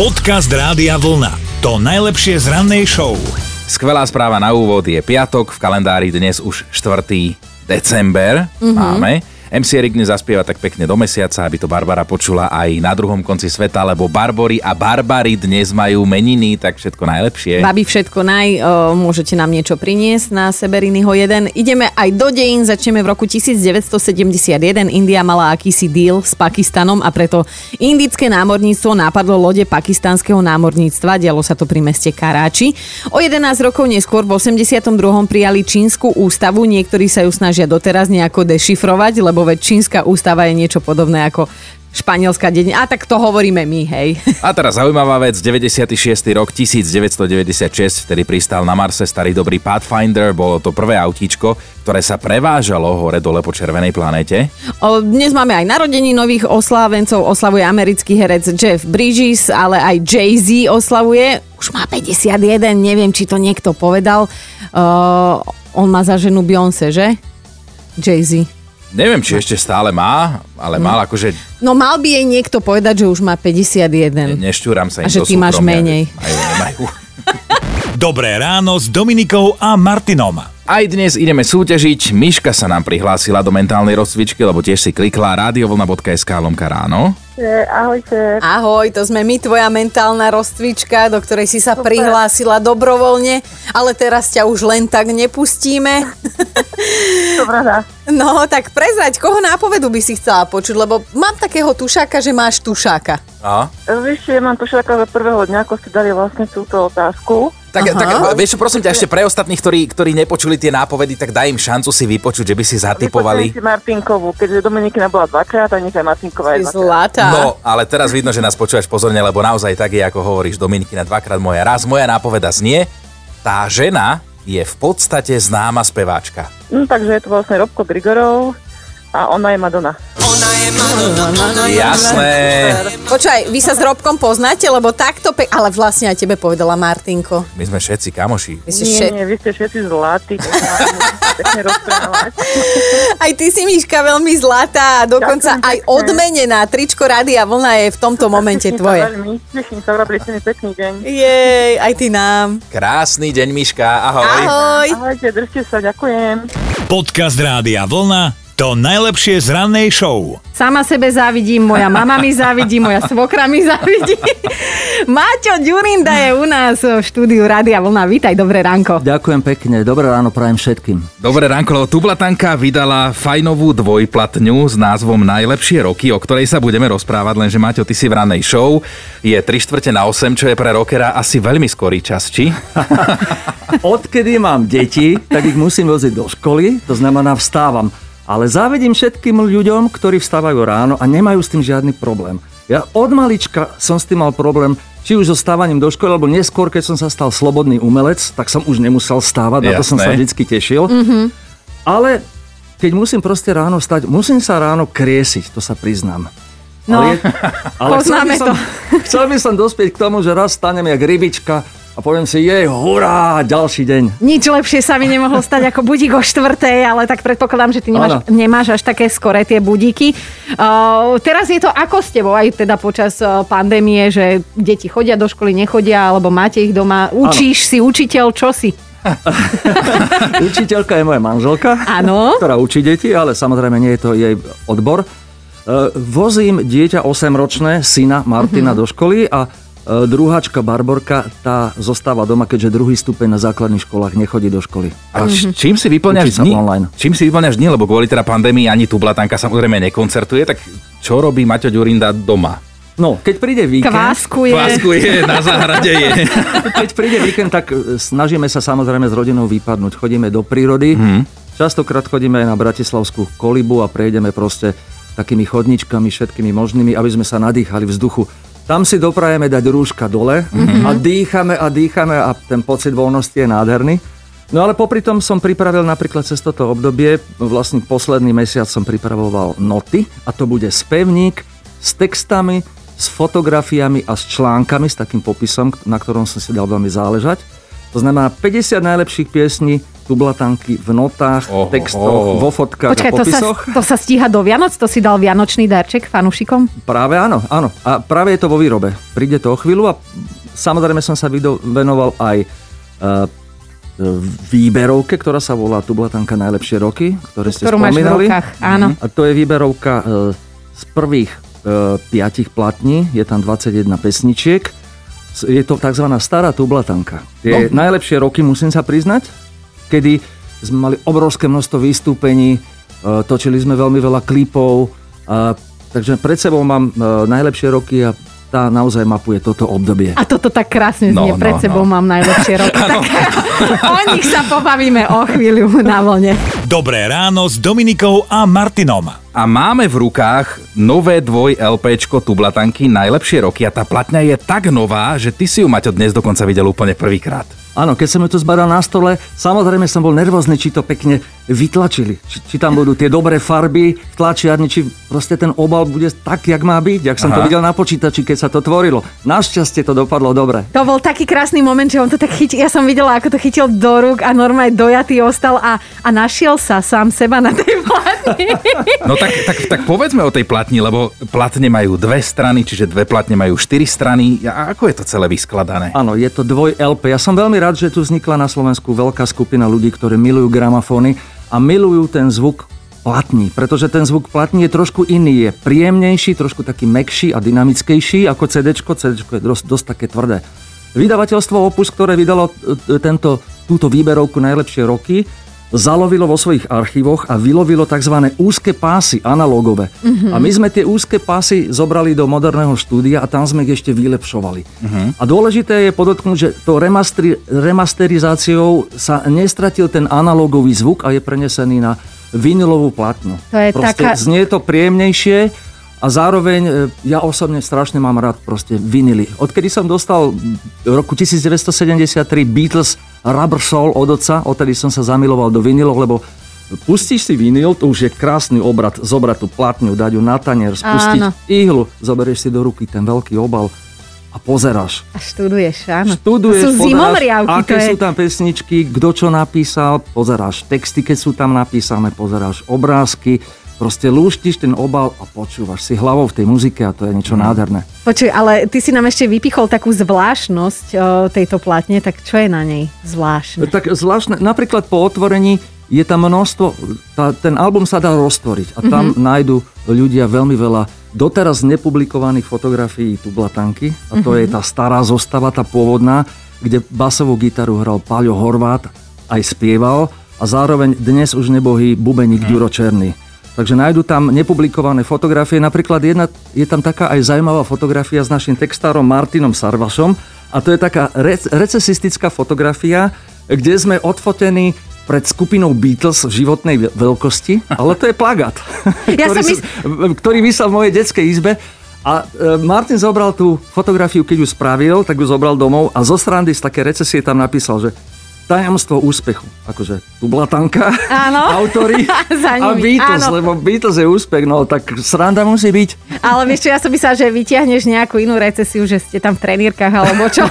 Podcast Rádia Vlna. To najlepšie z rannej show. Skvelá správa na úvod je piatok, v kalendári dnes už 4. december mm-hmm. máme. MC Erik dnes zaspieva tak pekne do mesiaca, aby to Barbara počula aj na druhom konci sveta, lebo Barbory a Barbary dnes majú meniny, tak všetko najlepšie. Babi, všetko naj, o, môžete nám niečo priniesť na Seberiniho 1. Ideme aj do dejín, začneme v roku 1971. India mala akýsi deal s Pakistanom a preto indické námorníctvo napadlo lode pakistanského námorníctva, dialo sa to pri meste Karáči. O 11 rokov neskôr v 82. prijali čínsku ústavu, niektorí sa ju snažia doteraz nejako dešifrovať, lebo lebo veď čínska ústava je niečo podobné ako španielská deň. A tak to hovoríme my, hej. A teraz zaujímavá vec, 96. rok 1996, vtedy pristal na Marse starý dobrý Pathfinder, bolo to prvé autíčko, ktoré sa prevážalo hore dole po červenej planete. O, dnes máme aj narodení nových oslávencov, oslavuje americký herec Jeff Bridges, ale aj Jay-Z oslavuje. Už má 51, neviem, či to niekto povedal. Uh, on má za ženu Beyoncé, že? Jay-Z. Neviem, či ešte stále má, ale mal akože... No mal by jej niekto povedať, že už má 51. Ne, nešťúram sa im A že ty máš menej. Majú, nemajú. Dobré ráno s Dominikou a Martinom. Aj dnes ideme súťažiť. Miška sa nám prihlásila do mentálnej rozcvičky, lebo tiež si klikla radiovlna.sk lomka ráno. Ahojte. Ahoj, to sme my, tvoja mentálna rozcvička, do ktorej si sa Super. prihlásila dobrovoľne, ale teraz ťa už len tak nepustíme. Dobrá. No, tak prezrať, koho nápovedu by si chcela počuť, lebo mám takého tušáka, že máš tušáka. A? Vieš, ja mám tušáka za prvého dňa, ako ste dali vlastne túto otázku. Tak, tak vieš čo, prosím ťa, ešte pre ostatných, ktorí, ktorí nepočuli tie nápovedy, tak daj im šancu si vypočuť, že by si zatypovali. si Martinkovú, keďže Dominikina bola dvakrát a nechaj Martinková je Zlatá. No, ale teraz vidno, že nás počúvaš pozorne, lebo naozaj tak je, ako hovoríš, Dominikina dvakrát moja raz. Moja nápoveda znie, tá žena je v podstate známa speváčka. No, takže je to vlastne Robko Grigorov a ona je Madonna. Jasné. Počkaj, vy sa s Robkom poznáte, lebo takto pe... Ale vlastne aj tebe povedala Martinko. My sme všetci kamoši. Vy ste Nie, še- nie, vy ste všetci zlatí. Aj ty si, Miška, veľmi zlatá a dokonca Ďakujem aj pekne. odmenená. Tričko Rádia Vlna je v tomto momente Teším sa tvoje. Veľmi, teším sa, urobili ste mi pekný deň. Jej, aj ty nám. Krásny deň, Miška, ahoj. Ahoj. Ahojte, držte sa, ďakujem. Podcast Rádia Vlna. To najlepšie z rannej show. Sama sebe závidím, moja mama mi závidí, moja svokra mi závidí. Maťo Ďurinda je u nás v štúdiu Rádia Vlna. Vítaj, dobré ránko. Ďakujem pekne, dobré ráno prajem všetkým. Dobré ránko, lebo Tublatanka vydala fajnovú dvojplatňu s názvom Najlepšie roky, o ktorej sa budeme rozprávať, lenže Maťo, ty si v ranej show. Je 3 štvrte na 8, čo je pre rockera asi veľmi skorý čas, či? Odkedy mám deti, tak ich musím voziť do školy, to znamená vstávam. Ale závidím všetkým ľuďom, ktorí vstávajú ráno a nemajú s tým žiadny problém. Ja od malička som s tým mal problém, či už so stávaním do školy, alebo neskôr, keď som sa stal slobodný umelec, tak som už nemusel stávať, na to som sa Jasné. vždycky tešil. Ale keď musím proste ráno stať, musím sa ráno kriesiť, to sa priznám. No, ale, ale chcel poznáme by som, Chcel by som dospieť k tomu, že raz stanem jak rybička a poviem si, jej, hurá, ďalší deň. Nič lepšie sa mi nemohlo stať ako budík o štvrtej, ale tak predpokladám, že ty nemáš, nemáš až také skoré tie budíky. Uh, teraz je to ako s tebou, aj teda počas uh, pandémie, že deti chodia do školy, nechodia, alebo máte ich doma. Učíš si, učiteľ, čo si? Učiteľka je moja manželka, Áno. ktorá učí deti, ale samozrejme nie je to jej odbor. E, Vozím dieťa 8-ročné, syna Martina, do školy a druháčka Barborka, tá zostáva doma, keďže druhý stupeň na základných školách nechodí do školy. A č- čím si vyplňaš Učí sa dni? online. Čím si vyplňaš dni, lebo kvôli teda pandémii ani Tublatanka samozrejme nekoncertuje, tak čo robí Maťo Ďurinda doma? No, keď príde víkend, Kváskuje. Páskuje, na záhrade je. keď príde víkend, tak e, snažíme sa samozrejme s rodinou vypadnúť. Chodíme do prírody, častokrát chodíme aj na Bratislavskú kolibu a prejdeme proste takými chodničkami, všetkými možnými, aby sme sa nadýchali vzduchu. Tam si doprajeme dať rúška dole a dýchame a dýchame a ten pocit voľnosti je nádherný. No ale popri tom som pripravil napríklad cez toto obdobie, vlastne posledný mesiac som pripravoval noty a to bude spevník s textami, s fotografiami a s článkami, s takým popisom, na ktorom som si dal veľmi záležať. To znamená 50 najlepších piesní tublatanky v notách, Oho, textoch, oho. vo fotkách Počkaj, a to sa, popisoch. to sa stíha do Vianoc? To si dal vianočný darček fanušikom? Práve áno, áno. A práve je to vo výrobe. Príde to o chvíľu a samozrejme som sa venoval aj uh, výberovke, ktorá sa volá Tublatanka najlepšie roky, ktoré ste Ktorú máš v spomínali. rukách, áno. A to je výberovka e, z prvých e, piatich platní, je tam 21 pesničiek. Je to tzv. stará tublatanka. Tie No. najlepšie roky, musím sa priznať, kedy sme mali obrovské množstvo vystúpení, e, točili sme veľmi veľa klipov, a, takže pred sebou mám e, najlepšie roky a tá naozaj mapuje toto obdobie. A toto tak krásne No, znie. Pred no, sebou no. mám najlepšie roky. tak o nich sa pobavíme o chvíľu na vlne. Dobré ráno s Dominikou a Martinom. A máme v rukách nové dvoj LPčko Tublatanky najlepšie roky a tá platňa je tak nová, že ty si ju Maťo dnes dokonca videl úplne prvýkrát. Áno, keď som ju tu zbadal na stole, samozrejme som bol nervózny, či to pekne vytlačili. Či, či tam budú tie dobré farby v tlačiarni, či proste ten obal bude tak, jak má byť, jak som to Aha. videl na počítači, keď sa to tvorilo. Našťastie to dopadlo dobre. To bol taký krásny moment, že on to tak chytil. Ja som videla, ako to chytil do rúk a normálne dojatý ostal a, a našiel sa sám seba na tej platni. No tak, tak, tak povedzme o tej platni, lebo platne majú dve strany, čiže dve platne majú štyri strany. A ako je to celé vyskladané? Áno, je to dvoj LP. Ja som veľmi rád, že tu vznikla na Slovensku veľká skupina ľudí, ktorí milujú gramofóny a milujú ten zvuk platní, pretože ten zvuk platní je trošku iný, je príjemnejší, trošku taký mekší a dynamickejší ako CD. CD je dosť, dosť také tvrdé. Vydavateľstvo Opus, ktoré vydalo e, tento, túto výberovku najlepšie roky, zalovilo vo svojich archívoch a vylovilo tzv. úzke pásy analogové. A my sme tie úzke pásy zobrali do moderného štúdia a tam sme ich ešte vylepšovali. A dôležité je podotknúť, že to remastri- remasterizáciou sa nestratil ten analogový zvuk a je prenesený na vinilovú platnu. To je proste taká- Znie to príjemnejšie a zároveň e, ja osobne strašne mám rád proste vinily. Odkedy som dostal v roku 1973 Beatles Rubber Soul od oca, odtedy som sa zamiloval do vinilov, lebo pustíš si vinyl, to už je krásny obrad, zobrať tú platňu, dať ju na tanier, spustiť Áno. ihlu, zoberieš si do ruky ten veľký obal a pozeráš. A študuješ, áno. Študuješ, to sú pozeráš, aké to je... sú tam pesničky, kto čo napísal, pozeráš texty, keď sú tam napísané, pozeráš obrázky, proste lúštiš ten obal a počúvaš si hlavou v tej muzike a to je niečo nádherné. Počuj, ale ty si nám ešte vypichol takú zvláštnosť o, tejto platne, tak čo je na nej zvláštne? Tak zvláštne, napríklad po otvorení je tam množstvo, tá, ten album sa dá roztvoriť a tam mm-hmm. nájdu ľudia veľmi veľa doteraz nepublikovaných fotografií Tublatanky a to mm-hmm. je tá stará zostava, tá pôvodná, kde basovú gitaru hral Paľo Horvát, aj spieval a zároveň dnes už nebohý bubeník Ďuro Černý. Takže nájdu tam nepublikované fotografie. Napríklad jedna, je tam taká aj zaujímavá fotografia s našim textárom Martinom Sarvašom a to je taká rec- recesistická fotografia, kde sme odfotení pred skupinou Beatles v životnej ve- veľkosti, ale to je plagát, Ja ktorý, s- ktorý vysel v mojej detskej izbe. A e, Martin zobral tú fotografiu, keď ju spravil, tak ju zobral domov a zo srandy z také recesie tam napísal, že tajomstvo úspechu. Akože Tublatanka, Áno. autory Za a nimi, Beatles, áno. lebo Beatles je úspech, no tak sranda musí byť. Ale vieš čo, ja som myslela, že vytiahneš nejakú inú recesiu, že ste tam v trenírkach alebo čo.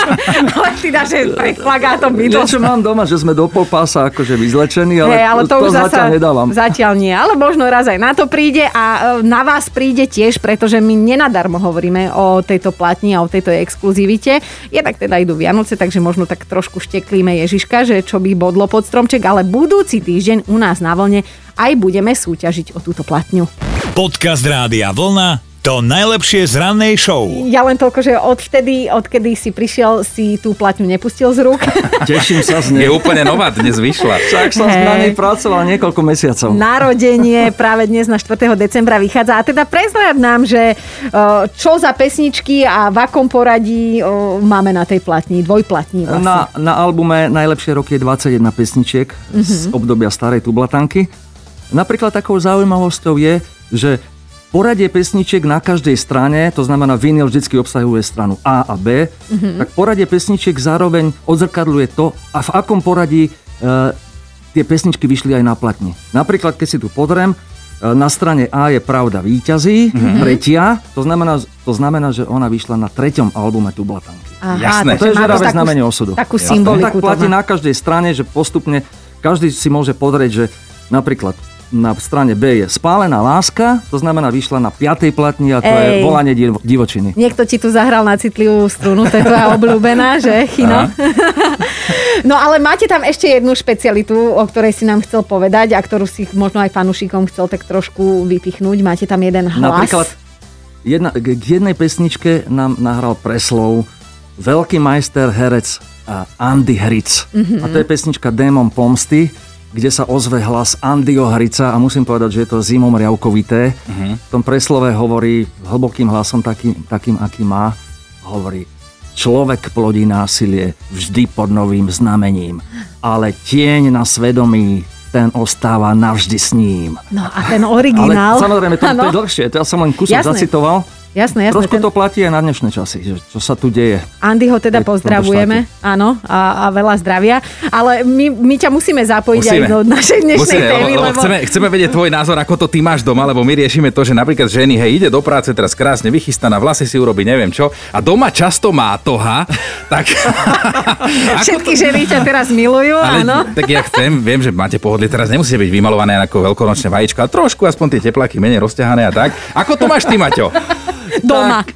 ale ty dáš, že pred plagátom Beatles. Niečo mám doma, že sme do polpása akože vyzlečení, ale, Hej, ale to, už zatiaľ zasa, nedávam. Zatiaľ nie, ale možno raz aj na to príde a e, na vás príde tiež, pretože my nenadarmo hovoríme o tejto platni a o tejto exkluzivite. Jednak teda idú Vianoce, takže možno tak trošku šteklíme Ježiška, že čo by bodlo pod stromček, ale budúci týždeň u nás na vlne aj budeme súťažiť o túto platňu. Podcast Rádia Vlna to najlepšie z rannej show. Ja len toľko, že odvtedy, odkedy si prišiel, si tú platňu nepustil z rúk. Teším sa z Je nej. úplne nová, dnes vyšla. Však som Hej. na nej pracoval niekoľko mesiacov. Narodenie práve dnes na 4. decembra vychádza. A teda prezrad nám, že o, čo za pesničky a v akom poradí o, máme na tej platni, dvojplatni vlastne. Na, na albume Najlepšie roky je 21 pesničiek mm-hmm. z obdobia starej tublatanky. Napríklad takou zaujímavosťou je, že poradie pesničiek na každej strane, to znamená vinyl vždy obsahuje stranu A a B, mm-hmm. tak poradie pesničiek zároveň odzrkadluje to, a v akom poradí e, tie pesničky vyšli aj na platni. Napríklad, keď si tu podrem, e, na strane A je Pravda víťazí, mm-hmm. tretia, to znamená, to znamená, že ona vyšla na treťom albume Tublatanky. Jasné. To je žeravé znamenie osudu. Takú Jasné. symboliku. Tak platí na každej strane, že postupne každý si môže pozrieť, že napríklad na strane B je spálená láska, to znamená vyšla na 5. platni a to je Ej. volanie div- divočiny. Niekto ti tu zahral na citlivú strunu, to je tvoja obľúbená, že, Chino? No ale máte tam ešte jednu špecialitu, o ktorej si nám chcel povedať a ktorú si možno aj fanúšikom chcel tak trošku vypichnúť. Máte tam jeden hlas. Napríklad jedna, k jednej pesničke nám nahral preslov veľký majster herec Andy Hric. Mm-hmm. A to je pesnička Démon pomsty, kde sa ozve hlas Andyho Hrica a musím povedať, že je to zimom riavkovité. Mm-hmm. V tom preslove hovorí hlbokým hlasom takým, takým aký má, hovorí Človek plodí násilie vždy pod novým znamením, ale tieň na svedomí ten ostáva navždy s ním. No a ten Ale originál. samozrejme, to, to Áno. je dlhšie, to ja som len kúsok Jasné. zacitoval. Jasné, jasné. Trošku ten... to platí aj na dnešné časy, že čo sa tu deje. Andy ho teda pozdravujeme, áno, a, a veľa zdravia. Ale my, my ťa musíme zapojiť aj do našej dnešnej Musíme, témy, lebo, lebo... chceme, chceme vedieť tvoj názor, ako to ty máš doma, lebo my riešime to, že napríklad ženy, hej, ide do práce teraz krásne vychystaná, vlasy si urobí neviem čo a doma často má toha, tak... Všetky ženy ťa teraz milujú, ale, áno. tak ja chcem, viem, že máte pohodlie, teraz nemusíte byť vymalované ako veľkonočné vajíčka, ale trošku aspoň tie tepláky menej rozťahané a tak. Ako to máš ty, Maťo? Doma.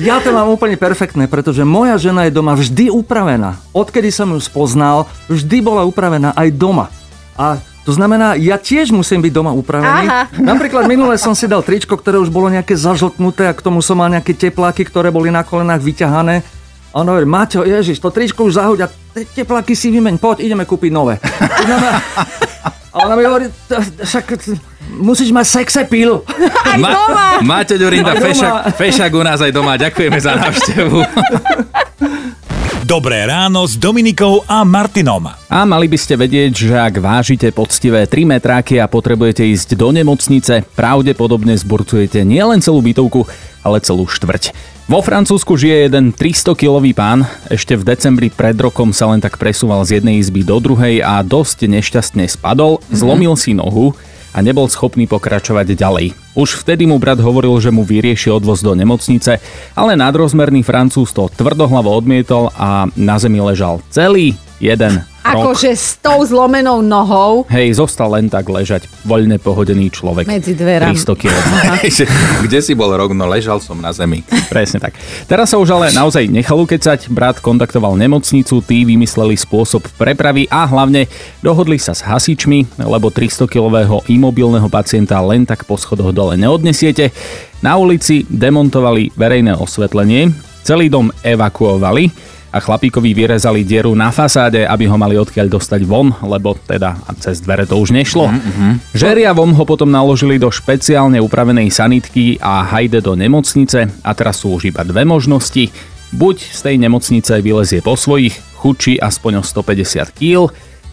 Ja to mám úplne perfektné, pretože moja žena je doma vždy upravená. Odkedy som ju spoznal, vždy bola upravená aj doma. A to znamená, ja tiež musím byť doma upravený. Aha. Napríklad minule som si dal tričko, ktoré už bolo nejaké zažltnuté a k tomu som mal nejaké tepláky, ktoré boli na kolenách vyťahané. A on hovorí, Maťo, ježiš, to tričko už zahoď a te- tepláky si vymeň, poď, ideme kúpiť nové. A ona mi hovorí, "T- však musíš mať sexepil. Aj doma. Maťo Ďurinda, fešak, fešak u nás aj doma. Ďakujeme za návštevu. Dobré ráno s Dominikou a Martinom. A mali by ste vedieť, že ak vážite poctivé 3 metráky a potrebujete ísť do nemocnice, pravdepodobne zburcujete nielen celú bytovku, ale celú štvrť. Vo Francúzsku žije jeden 300-kilový pán. Ešte v decembri pred rokom sa len tak presúval z jednej izby do druhej a dosť nešťastne spadol, zlomil si nohu a nebol schopný pokračovať ďalej. Už vtedy mu brat hovoril, že mu vyrieši odvoz do nemocnice, ale nadrozmerný Francúz to tvrdohlavo odmietol a na zemi ležal celý jeden. Akože s tou zlomenou nohou. Hej, zostal len tak ležať, voľne pohodený človek. Medzi dverami. 300 kg. Kde si bol rok? No ležal som na zemi. Presne tak. Teraz sa už ale naozaj nechal ukecať, brat kontaktoval nemocnicu, tí vymysleli spôsob prepravy a hlavne dohodli sa s hasičmi, lebo 300-kilového imobilného pacienta len tak po schodoch dole neodnesiete. Na ulici demontovali verejné osvetlenie, celý dom evakuovali a chlapíkovi vyrezali dieru na fasáde, aby ho mali odkiaľ dostať von, lebo teda cez dvere to už nešlo. Mm-hmm. Žeriavom ho potom naložili do špeciálne upravenej sanitky a hajde do nemocnice a teraz sú už iba dve možnosti. Buď z tej nemocnice vylezie po svojich, chudší aspoň o 150 kg,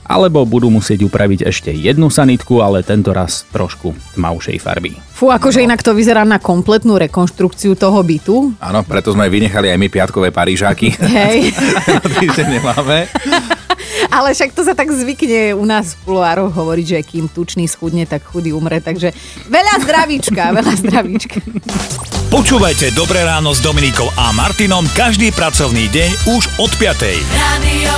alebo budú musieť upraviť ešte jednu sanitku, ale tento raz trošku tmavšej farby. Fú, akože inak to vyzerá na kompletnú rekonštrukciu toho bytu. Áno, preto sme vynechali aj my piatkové parížáky. Hej. Nemáme. Ale však to sa tak zvykne u nás v kuloároch hovoriť, že kým tučný schudne, tak chudý umre. Takže veľa zdravíčka, veľa zdravíčka. Počúvajte Dobré ráno s Dominikou a Martinom každý pracovný deň už od 5. Radio.